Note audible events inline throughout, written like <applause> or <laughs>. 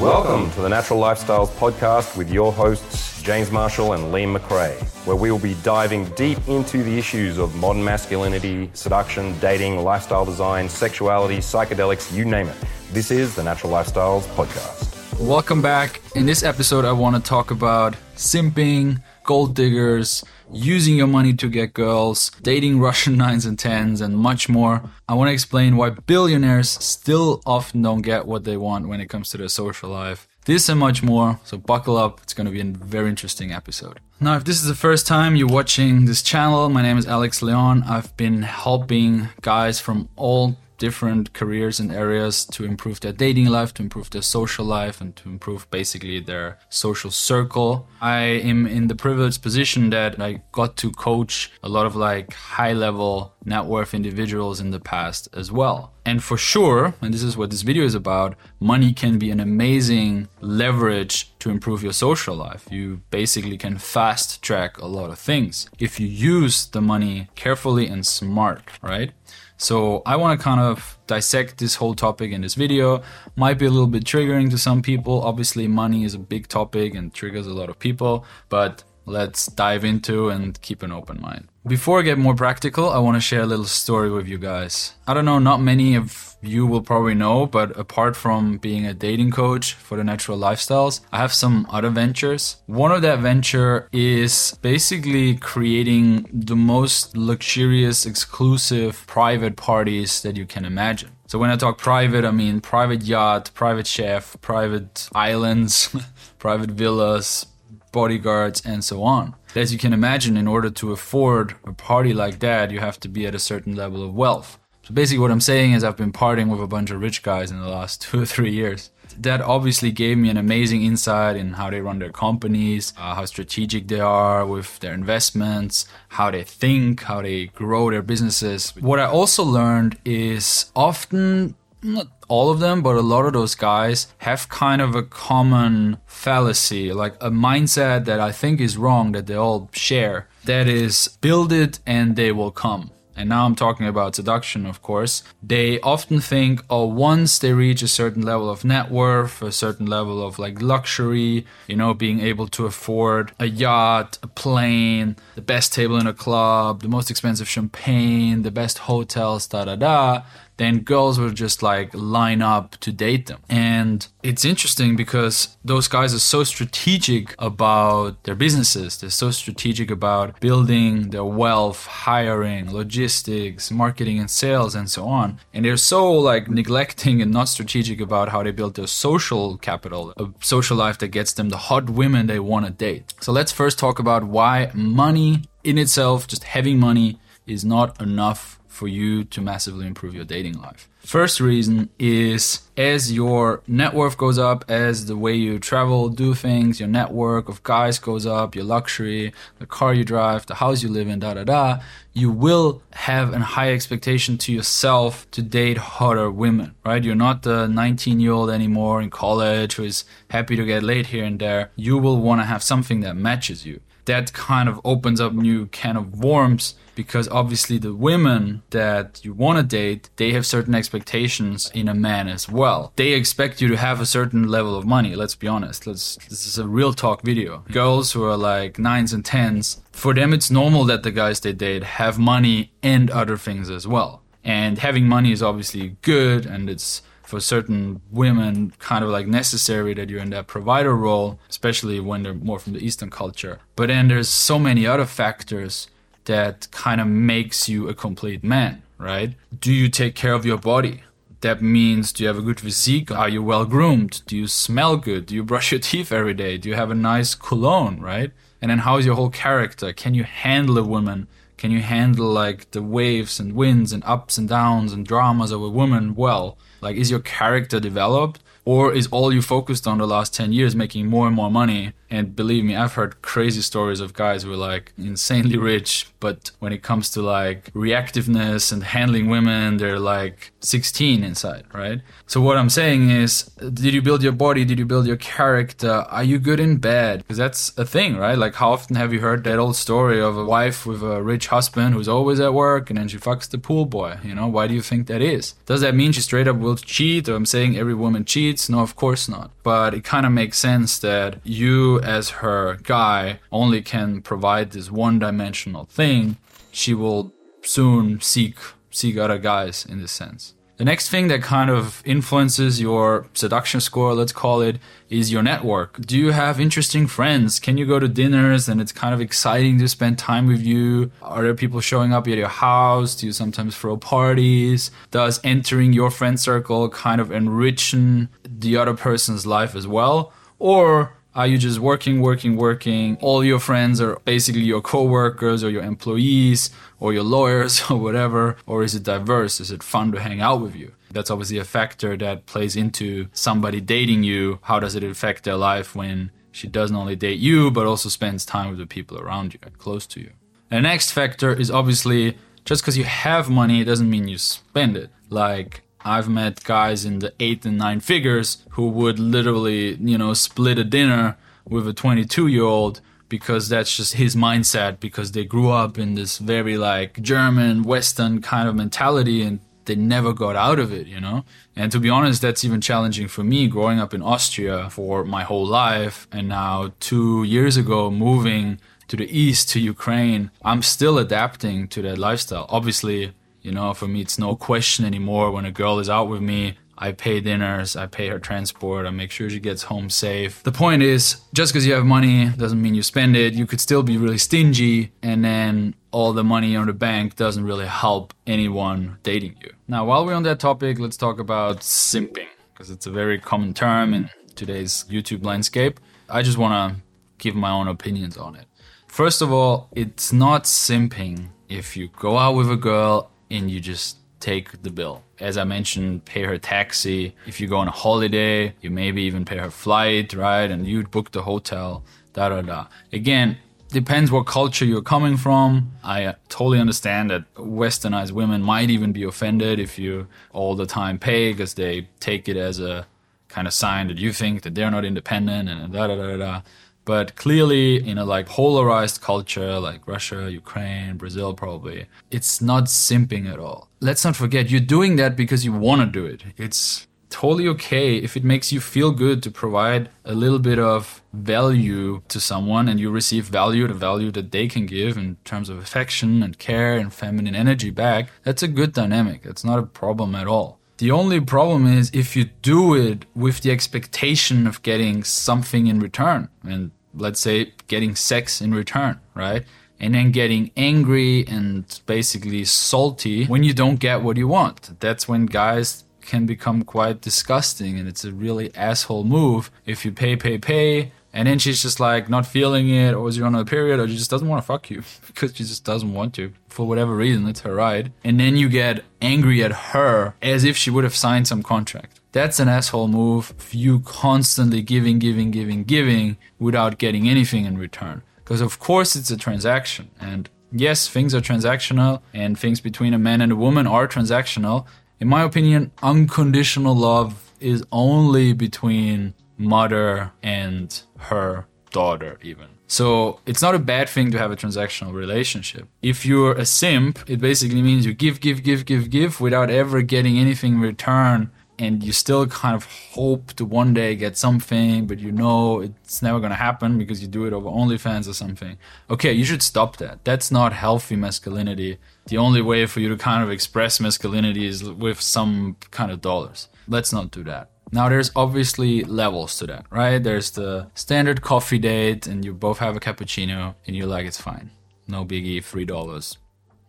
Welcome to the Natural Lifestyles Podcast with your hosts, James Marshall and Liam McRae, where we will be diving deep into the issues of modern masculinity, seduction, dating, lifestyle design, sexuality, psychedelics, you name it. This is the Natural Lifestyles Podcast. Welcome back. In this episode, I want to talk about simping, gold diggers, using your money to get girls, dating Russian <laughs> nines and tens, and much more. I want to explain why billionaires still often don't get what they want when it comes to their social life. This and much more, so buckle up. It's going to be a very interesting episode. Now, if this is the first time you're watching this channel, my name is Alex Leon. I've been helping guys from all different careers and areas to improve their dating life, to improve their social life, and to improve basically their social circle. I am in the privileged position that I got to coach a lot of like high level net worth individuals in the past as well. And for sure, and this is what this video is about, money can be an amazing leverage to improve your social life. You basically can fast track a lot of things if you use the money carefully and smart, right? So I want to kind of dissect this whole topic in this video. Might be a little bit triggering to some people. Obviously, money is a big topic and triggers a lot of people, but let's dive into and keep an open mind. Before I get more practical, I want to share a little story with you guys. I don't know, not many of you will probably know, but apart from being a dating coach for the natural lifestyles, I have some other ventures. One of that venture is basically creating the most luxurious, exclusive private parties that you can imagine. So when I talk private, I mean private yacht, private chef, private islands, <laughs> private villas, bodyguards, and so on. As you can imagine, in order to afford a party like that, you have to be at a certain level of wealth. So basically, what I'm saying is, I've been partying with a bunch of rich guys in the last <laughs> two or three years. That obviously gave me an amazing insight in how they run their companies, uh, how strategic they are with their investments, how they think, how they grow their businesses. What I also learned is often not all of them, but a lot of those guys have kind of a common fallacy, like a mindset that I think is wrong that they all share. That is, build it and they will come. And now I'm talking about seduction, of course. They often think, oh, once they reach a certain level of net worth, a certain level of like luxury, you know, being able to afford a yacht, a plane, the best table in a club, the most expensive champagne, the best hotels, da da da, then girls will just like line up to date them. And it's interesting because those guys are so strategic about their businesses. They're so strategic about building their wealth, hiring, logistics, marketing and sales and so on. And they're so like neglecting and not strategic about how they build their social capital, a social life that gets them the hot women they want to date. So let's first talk about why money in itself, just having money is not enough for you to massively improve your dating life. First reason is as your net worth goes up, as the way you travel, do things, your network of guys goes up, your luxury, the car you drive, the house you live in, da da da, you will have a high expectation to yourself to date hotter women, right? You're not the 19 year old anymore in college who is happy to get laid here and there. You will want to have something that matches you. That kind of opens up new can of worms because obviously the women that you want to date they have certain expectations in a man as well. They expect you to have a certain level of money let's be honest. Let's this is a real talk video. Girls who are like nines and tens for them it's normal that the guys they date have money and other things as well. And having money is obviously good and it's for certain women kind of like necessary that you're in that provider role especially when they're more from the eastern culture. But then there's so many other factors that kind of makes you a complete man, right? Do you take care of your body? That means do you have a good physique? Are you well groomed? Do you smell good? Do you brush your <laughs> teeth every day? Do you have a nice cologne, right? And then how is your whole character? Can you handle a woman? Can you handle like the waves and winds and ups and downs and dramas of a woman well? Like is your character developed? Or is all you focused on the last 10 years making more and more money? And believe me, I've heard crazy stories of guys who are like insanely rich, but when it comes to like reactiveness and handling women, they're like 16 inside, right? So what I'm saying is, did you build your body? Did you build your character? Are you good in bed? Because that's a thing, right? Like how often have you heard that old story of a wife with a rich husband who's always at work and then she fucks the pool boy? You know, why do you think that is? Does that mean she straight up will cheat or I'm saying every woman cheats. No, of course not. But it kind of makes sense that you, as her guy, only can provide this one dimensional thing. She will soon seek seek other guys in this sense. The next thing that kind of influences your seduction score, let's call it, is your network. Do you have interesting friends? Can you go to dinners and it's kind of exciting to spend time with you? Are there people showing up at your house? Do you sometimes throw parties? Does entering your friend circle kind of enrichen the other person's life as well? Or are you just working, working, working? All your friends are basically your coworkers or your employees or your lawyers <laughs> or whatever? Or is it diverse? Is it fun to hang out with you? That's obviously a factor that plays into somebody dating you. How does it affect their life when she doesn't only date you, but also spends time with the people around you and close to you? The next factor is obviously just because you have money doesn't mean you spend it. Like, I've met guys in the eight and nine figures who would literally, you know, split a dinner with a 22 year old because that's just his mindset because they grew up in this very like German Western kind of mentality and they never got out of it, you know? And to be honest, that's even challenging for me growing up in Austria for my whole life and now 2 years ago moving to the east to Ukraine. I'm still adapting to that lifestyle. Obviously, you know, for me, it's no question anymore. When a girl is out with me, I pay dinners, I pay her transport, I make sure she gets home safe. The point is, just because you have money doesn't mean you spend it. You could still be really stingy, and then all the money on the bank doesn't really help anyone dating you. Now, while we're on that topic, let's talk about simping, because it's a very common term in today's YouTube landscape. I just want to give my own opinions on it. First of all, it's not simping if you go out with a girl and you just take the bill. As I mentioned, pay her taxi. If you go on a holiday, you maybe even pay her flight, right? And you book the hotel, da da da. Again, depends what culture you're coming from. I uh, totally understand that westernized women might even be offended if you all the time pay because they take it as a kind of sign that you think that they're not independent and da da da da. But clearly, in a like polarized culture like Russia, Ukraine, Brazil, probably, it's not simping at all. Let's not forget, you're doing that because you want to do it. It's totally okay if it makes you feel good to provide a little bit of value to someone and you receive value, the value that they can give in terms of affection and care and feminine energy back. That's a good dynamic. That's not a problem at all. The only problem is if you do it with the expectation of getting something in return. And let's say getting sex in return, right? And then getting angry and basically salty when you don't get what you want. That's when guys can become quite disgusting and it's a really asshole move if you pay, pay, pay. And then she's just like not feeling it, or is on a period, or she just doesn't want to fuck you <laughs> because she just doesn't want to for whatever reason. It's her right. And then you get angry at her as if she would have signed some contract. That's an asshole move. You constantly giving, giving, giving, giving without getting anything in return. Because of course it's a transaction. And yes, things are transactional and things between a man and a woman are transactional. In my opinion, unconditional love is only between mother and her daughter even. So it's not a bad thing to have a transactional relationship. If you're a simp, it basically means you give, give, give, give, give without ever getting anything in return and you still kind of hope to one day get something, but you know it's never gonna happen because you do it over OnlyFans or something. Okay, you should stop that. That's not healthy masculinity. The only way for you to kind of express masculinity is with some kind of dollars. Let's not do that. Now, there's obviously levels to that, right? There's the standard coffee date, and you both have a cappuccino, and you're like, it's fine. No biggie, $3,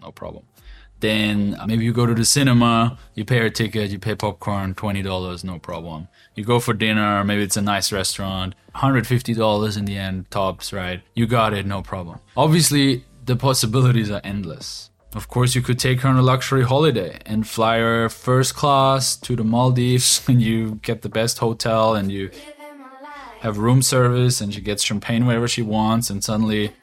no problem. Then uh, maybe you go to the cinema, you pay a ticket, you pay popcorn, $20, no problem. You go for dinner, maybe it's a nice restaurant, $150 in the end, tops, right? You got it, no problem. Obviously, the possibilities are endless. Of course, you could take her on a luxury holiday and fly her first class to the Maldives, <laughs> and you get the best hotel, and you have room service, and she gets champagne wherever she wants, and suddenly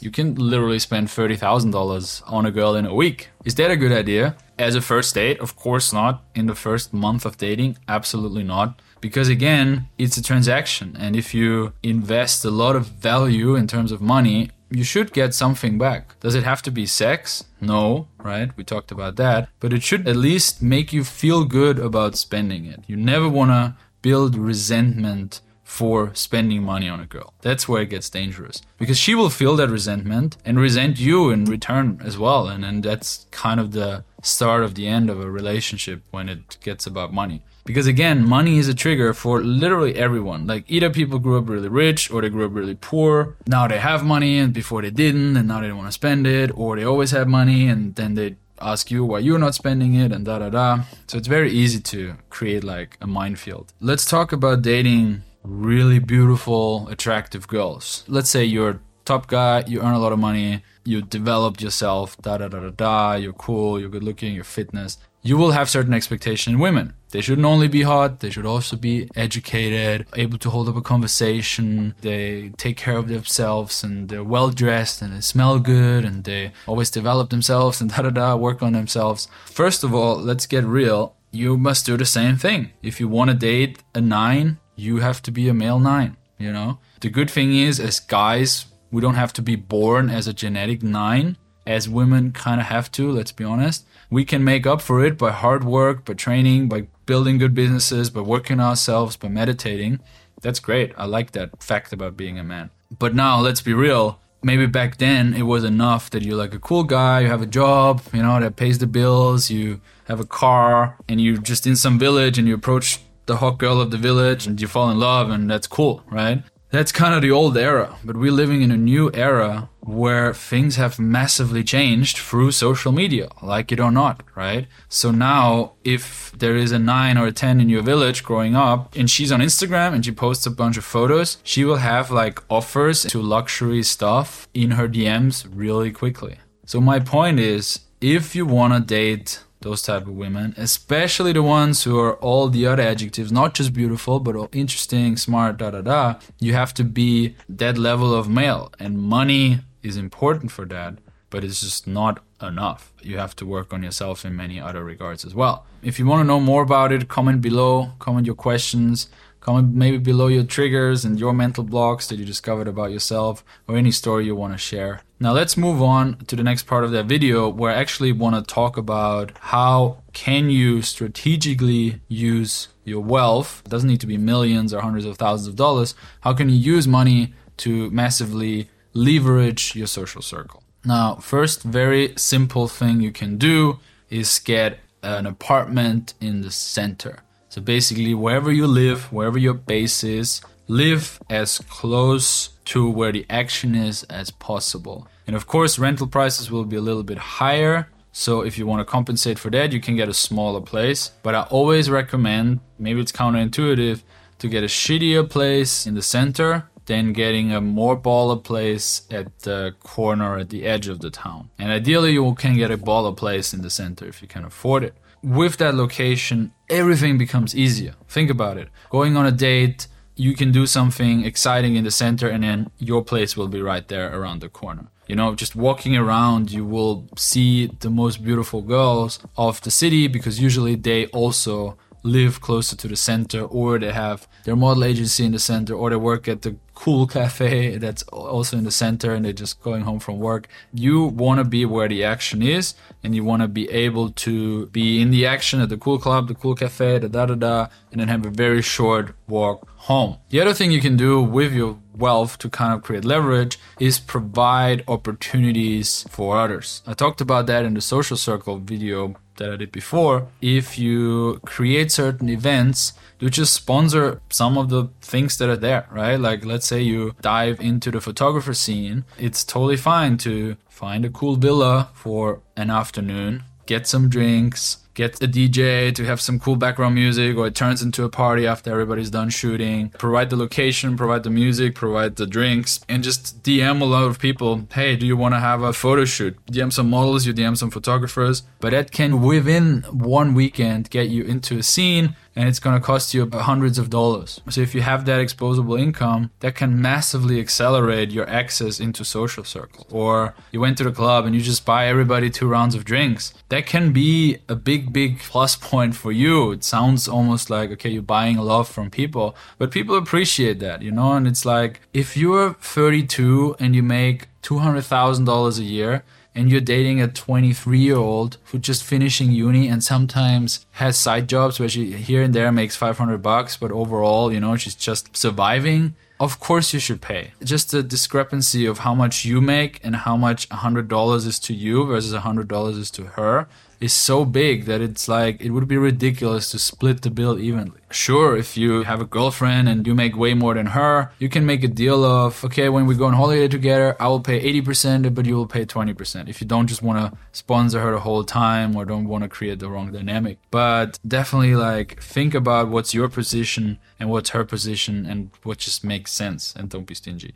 you can literally spend $30,000 on a girl in a week. Is that a good idea? As a first date? Of course not. In the first month of dating? Absolutely not. Because again, it's a transaction. And if you invest a lot of value in terms of money you should get something back. Does it have to be sex? No, right? We talked about that. But it should at least make you feel good about spending it. You never want to build resentment for spending money on a girl. That's where it gets dangerous because she will feel that resentment and resent you in return as well. And, that's kind of the start of the end of a relationship when it gets about money. Because again, money is a trigger for literally everyone. Like either people grew up really rich or they grew up really poor. Now they have money and before they didn't and now they don't want to spend it or they always have money and then they ask you why you're not spending it and da da da. So it's very easy to create like a minefield. Let's talk about dating really beautiful, attractive girls. Let's say you're top guy, you earn a lot of money, you developed yourself, da da da da da, you're cool, you're good looking, you're fitness. You will have certain expectation in women. They shouldn't only be hot, they should also be educated, able to hold up a conversation, they take care of themselves and they're well dressed and they smell good and they always develop themselves and da da da, work on themselves. First of all, let's get real. You must do the same thing. If you want to date a nine, you have to be a male nine, you know? The good thing is, as guys, we don't have to be born as a genetic nine, as women kind of have to, let's be honest. We can make up for it by hard work, by training, by building good businesses, by working ourselves, by meditating. That's great. I like that fact about being a man. But now, let's be real. Maybe back then it was enough that you're like a cool guy, you have a job, you know, that pays the bills, you have a car, and you're just in some village and you approach the hot girl of the village and you fall in love and that's cool, right? That's kind of the old era, but we're living in a new era where things have massively changed through social media, like it or not, right? So now, if there is a 9 or a 10 in your village growing up and she's on Instagram and she posts a bunch of photos, she will have like offers to luxury stuff in her DMs really quickly. So, my point is if you want to date those type of women, especially the ones who are all the other adjectives, not just beautiful, but interesting, smart, da da da. You have to be that level of male, and money is important for that, but it's just not enough. You have to work on yourself in many other regards as well. If you want to know more about it, comment below, comment your questions. Comment maybe below your triggers and your mental blocks that you discovered about yourself or any story you want to share. Now let's move on to the next part of that video where I actually want to talk about how can you strategically use your wealth. It doesn't need to be millions or hundreds of thousands of dollars. How can you use money to massively leverage your social circle? Now, first very simple thing you can do is get an apartment in the center. So basically, wherever you live, wherever your base is, live as close to where the action is as possible. And of course, rental prices will be a little bit higher. So if you want to compensate for that, you can get a smaller place. But I always recommend, maybe it's counterintuitive, to get a shittier place in the center than getting a more baller place at the corner at the edge of the town. And ideally, you can get a baller place in the center if you can afford it with that location, everything becomes easier. Think about it. Going on a date, you can do something exciting in the center, and then your place will be right there around the corner. You know, just walking around, you will see the most beautiful girls of the city because usually they also live closer to the center or they have their model agency in the center or they work at the cool cafe that's also in the center and they're just going home from work. You want to be where the action is and you want to be able to be in the action at the cool club, the cool cafe, the da da da, and then have a very short walk home. The other thing you can do with your wealth to kind of create leverage is provide opportunities for others. I talked about that in the social circle video that I did before. If you create certain events, you just sponsor some of the things that are there, right? Like let's say you dive into the photographer scene, it's totally fine to find a cool villa for an afternoon, get some drinks, get a DJ to have some cool background music, or it turns into a party after everybody's done shooting. Provide the location, provide the music, provide the drinks, and just DM a lot of people. Hey, do you want to have a photo shoot? DM some models, you DM some photographers. But that can, within one weekend, get you into a scene and it's going to cost you hundreds of dollars. So if you have that exposable income, that can massively accelerate your access into social circles. Or you went to the club and you just buy everybody two rounds of drinks. That can be a big, big plus point for you. It sounds almost like, okay, you're buying love from people, but people appreciate that, you know? And it's like, if you're 32 and you make $200,000 a year, and you're dating a 23 year old who just finishing uni and sometimes has side jobs where she here and there makes 500 bucks but overall you know she's just surviving. Of course you should pay. Just the discrepancy of how much you make and how much $100 is to you versus $100 is to her is so big that it's like it would be ridiculous to split the bill evenly. Sure, if you have a girlfriend and you make way more than her, you can make a deal of okay, when we go on holiday together, I will pay 80%, but you will pay 20%. If you don't just want to sponsor her the whole time or don't want to create the wrong dynamic. But definitely like think about what's your position and what's her position and what just makes sense and don't be stingy.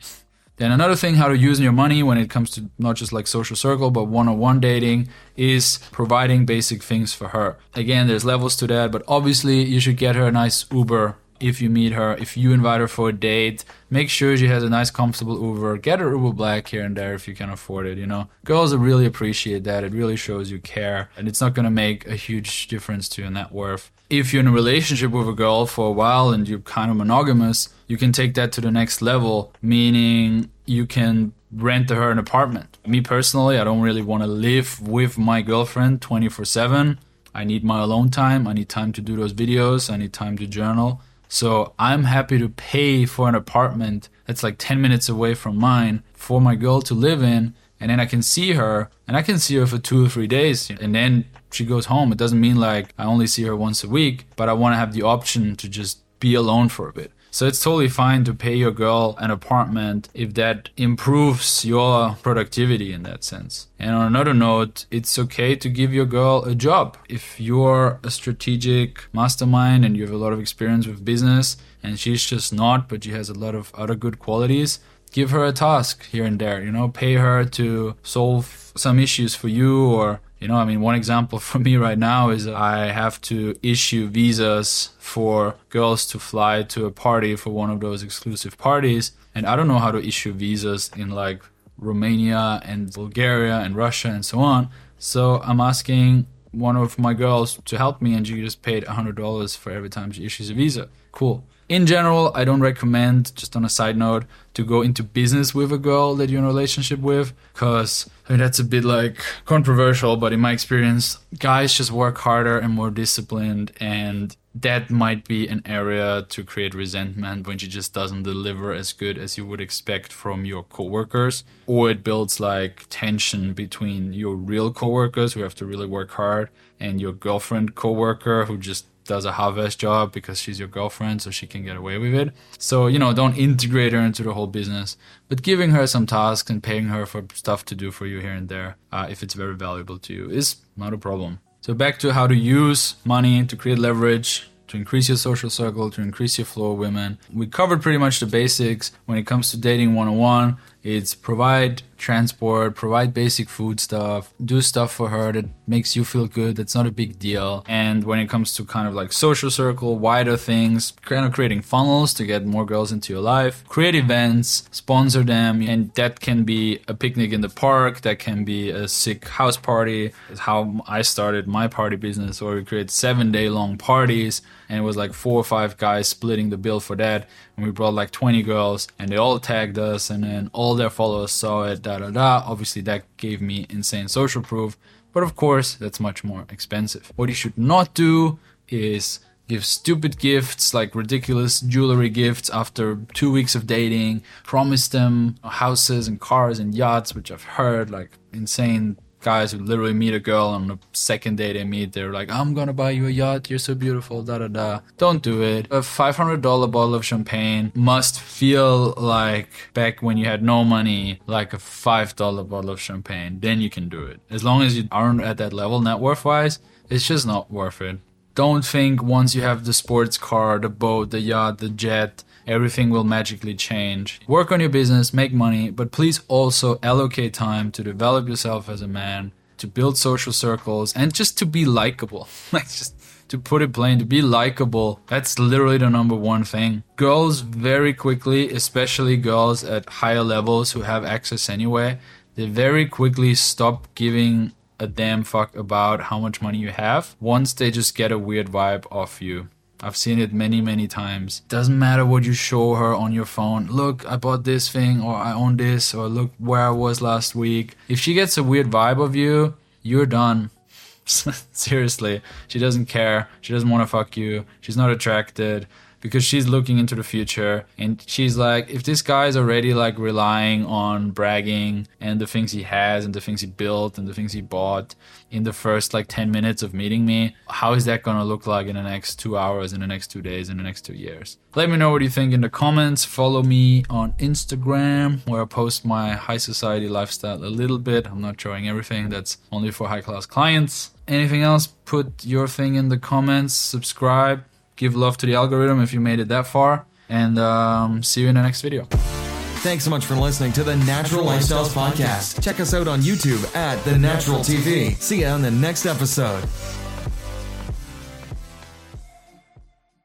Then another thing how to use your money when it comes to not just like social circle but one-on-one dating is providing basic things for her. Again, there's levels to that, but obviously you should get her a nice Uber if you meet her, if you invite her for a date, make sure she has a nice, comfortable Uber. Get her Uber Black here and there if you can afford it. You know, girls really appreciate that. It really shows you care, and it's not gonna make a huge difference to your net worth. If you're in a relationship with a girl for a while and you're kind of monogamous, you can take that to the next level, meaning you can rent her an apartment. Me personally, I don't really want to live with my girlfriend 24 7. I need my alone time. I need time to do those videos. I need time to journal. So I'm happy to pay for an apartment that's like 10 minutes away from mine for my girl to live in. And then I can see her and I can see her for two or three days. And then she goes home. It doesn't mean like I only see her once a week, but I want to have the option to just be alone for a bit. So it's totally fine to pay your girl an apartment if that improves your productivity in that sense. And on another note, it's okay to give your girl a job. If you're a strategic mastermind and you have a lot of experience with business and she's just not, but she has a lot of other good qualities, give her a task here and there, you know, pay her to solve some issues for you or you know, I mean, one example <laughs> for me right now is I have to issue visas for girls to fly to a party for one of those exclusive parties. And I don't know how to issue visas in like Romania and Bulgaria and Russia and so on. So I'm asking one of my girls to help me, and she just paid $100 for every time she issues a visa. Cool. In general, I don't recommend, just on a side note, to go into business with a girl that you're in a relationship with, because I mean, that's a bit like controversial, but in my experience, guys just work harder and more disciplined, and that might be an area to create resentment when she just doesn't deliver as good as you would expect from your coworkers, or it builds like tension between your real coworkers who have to really work hard and your girlfriend coworker who just does a half-ass job because she's your girlfriend so she can get away with it so you know don't integrate her into the whole business but giving her some tasks and paying her for stuff to do for you here and there uh, if it's very valuable to you is not a problem so back to how to use money to create leverage to increase your social circle, to increase your flow of women. We covered pretty much the basics when it comes to dating one on one. It's provide transport, provide basic food stuff, do stuff for her that makes you feel good. That's not a big deal. And when it comes to kind of like social circle, wider things, kind of creating funnels to get more girls into your life, create events, sponsor them. And that can be a picnic in the park, that can be a sick house party. It's how I started my party business, where we create seven day long parties. And it was like four or five guys splitting the bill for that. And we brought like 20 girls, and they all tagged us, and then all their followers saw it, da da da. Obviously, that gave me insane social proof, but of course, that's much more expensive. What you should not do is give stupid gifts like ridiculous jewelry gifts after two weeks of dating, promise them houses and cars and yachts, which I've heard like insane guys who literally meet a girl on the second day they meet, they're like, I'm gonna buy you a yacht, you're so beautiful, da da da. Don't do it. A $500 bottle of champagne must feel like back when you had no money, like a $5 bottle of champagne. Then you can do it. As long as you aren't at that level net worth wise, it's just not worth it. Don't think once you have the sports car, the boat, the yacht, the jet, everything will magically change. Work on your business, make money, but please also allocate time to develop yourself as a man, to build social circles, and just to be likable. <laughs> like just to put it plain, to be likable. That's literally the number one thing. Girls very quickly, especially girls at higher levels who have access anyway, they very quickly stop giving a damn fuck about how much money you have once they just get a weird vibe off you. I've seen it many, many times. Doesn't matter what you show her on your phone. Look, I bought this thing, or I own this, or look where I was last week. If she gets a weird vibe of you, you're done. <laughs> Seriously. She doesn't care. She doesn't want to fuck you. She's not attracted because she's looking into the future and she's like if this guy is already like relying on bragging and the things he has and the things he built and the things he bought in the first like 10 minutes of meeting me how is that to look like in the next 2 hours in the next 2 days in the next 2 years? Let me know what you think in the comments. Follow me on Instagram where I post my high society lifestyle a little bit. I'm not showing everything. That's only for high class clients. Anything else? Put your thing in the comments. Subscribe give love to the algorithm if you made it that far. And um, see you in the next video. Thanks so much for listening to the Natural Lifestyles Podcast. Check us out on YouTube at The Natural TV. See you on the next episode.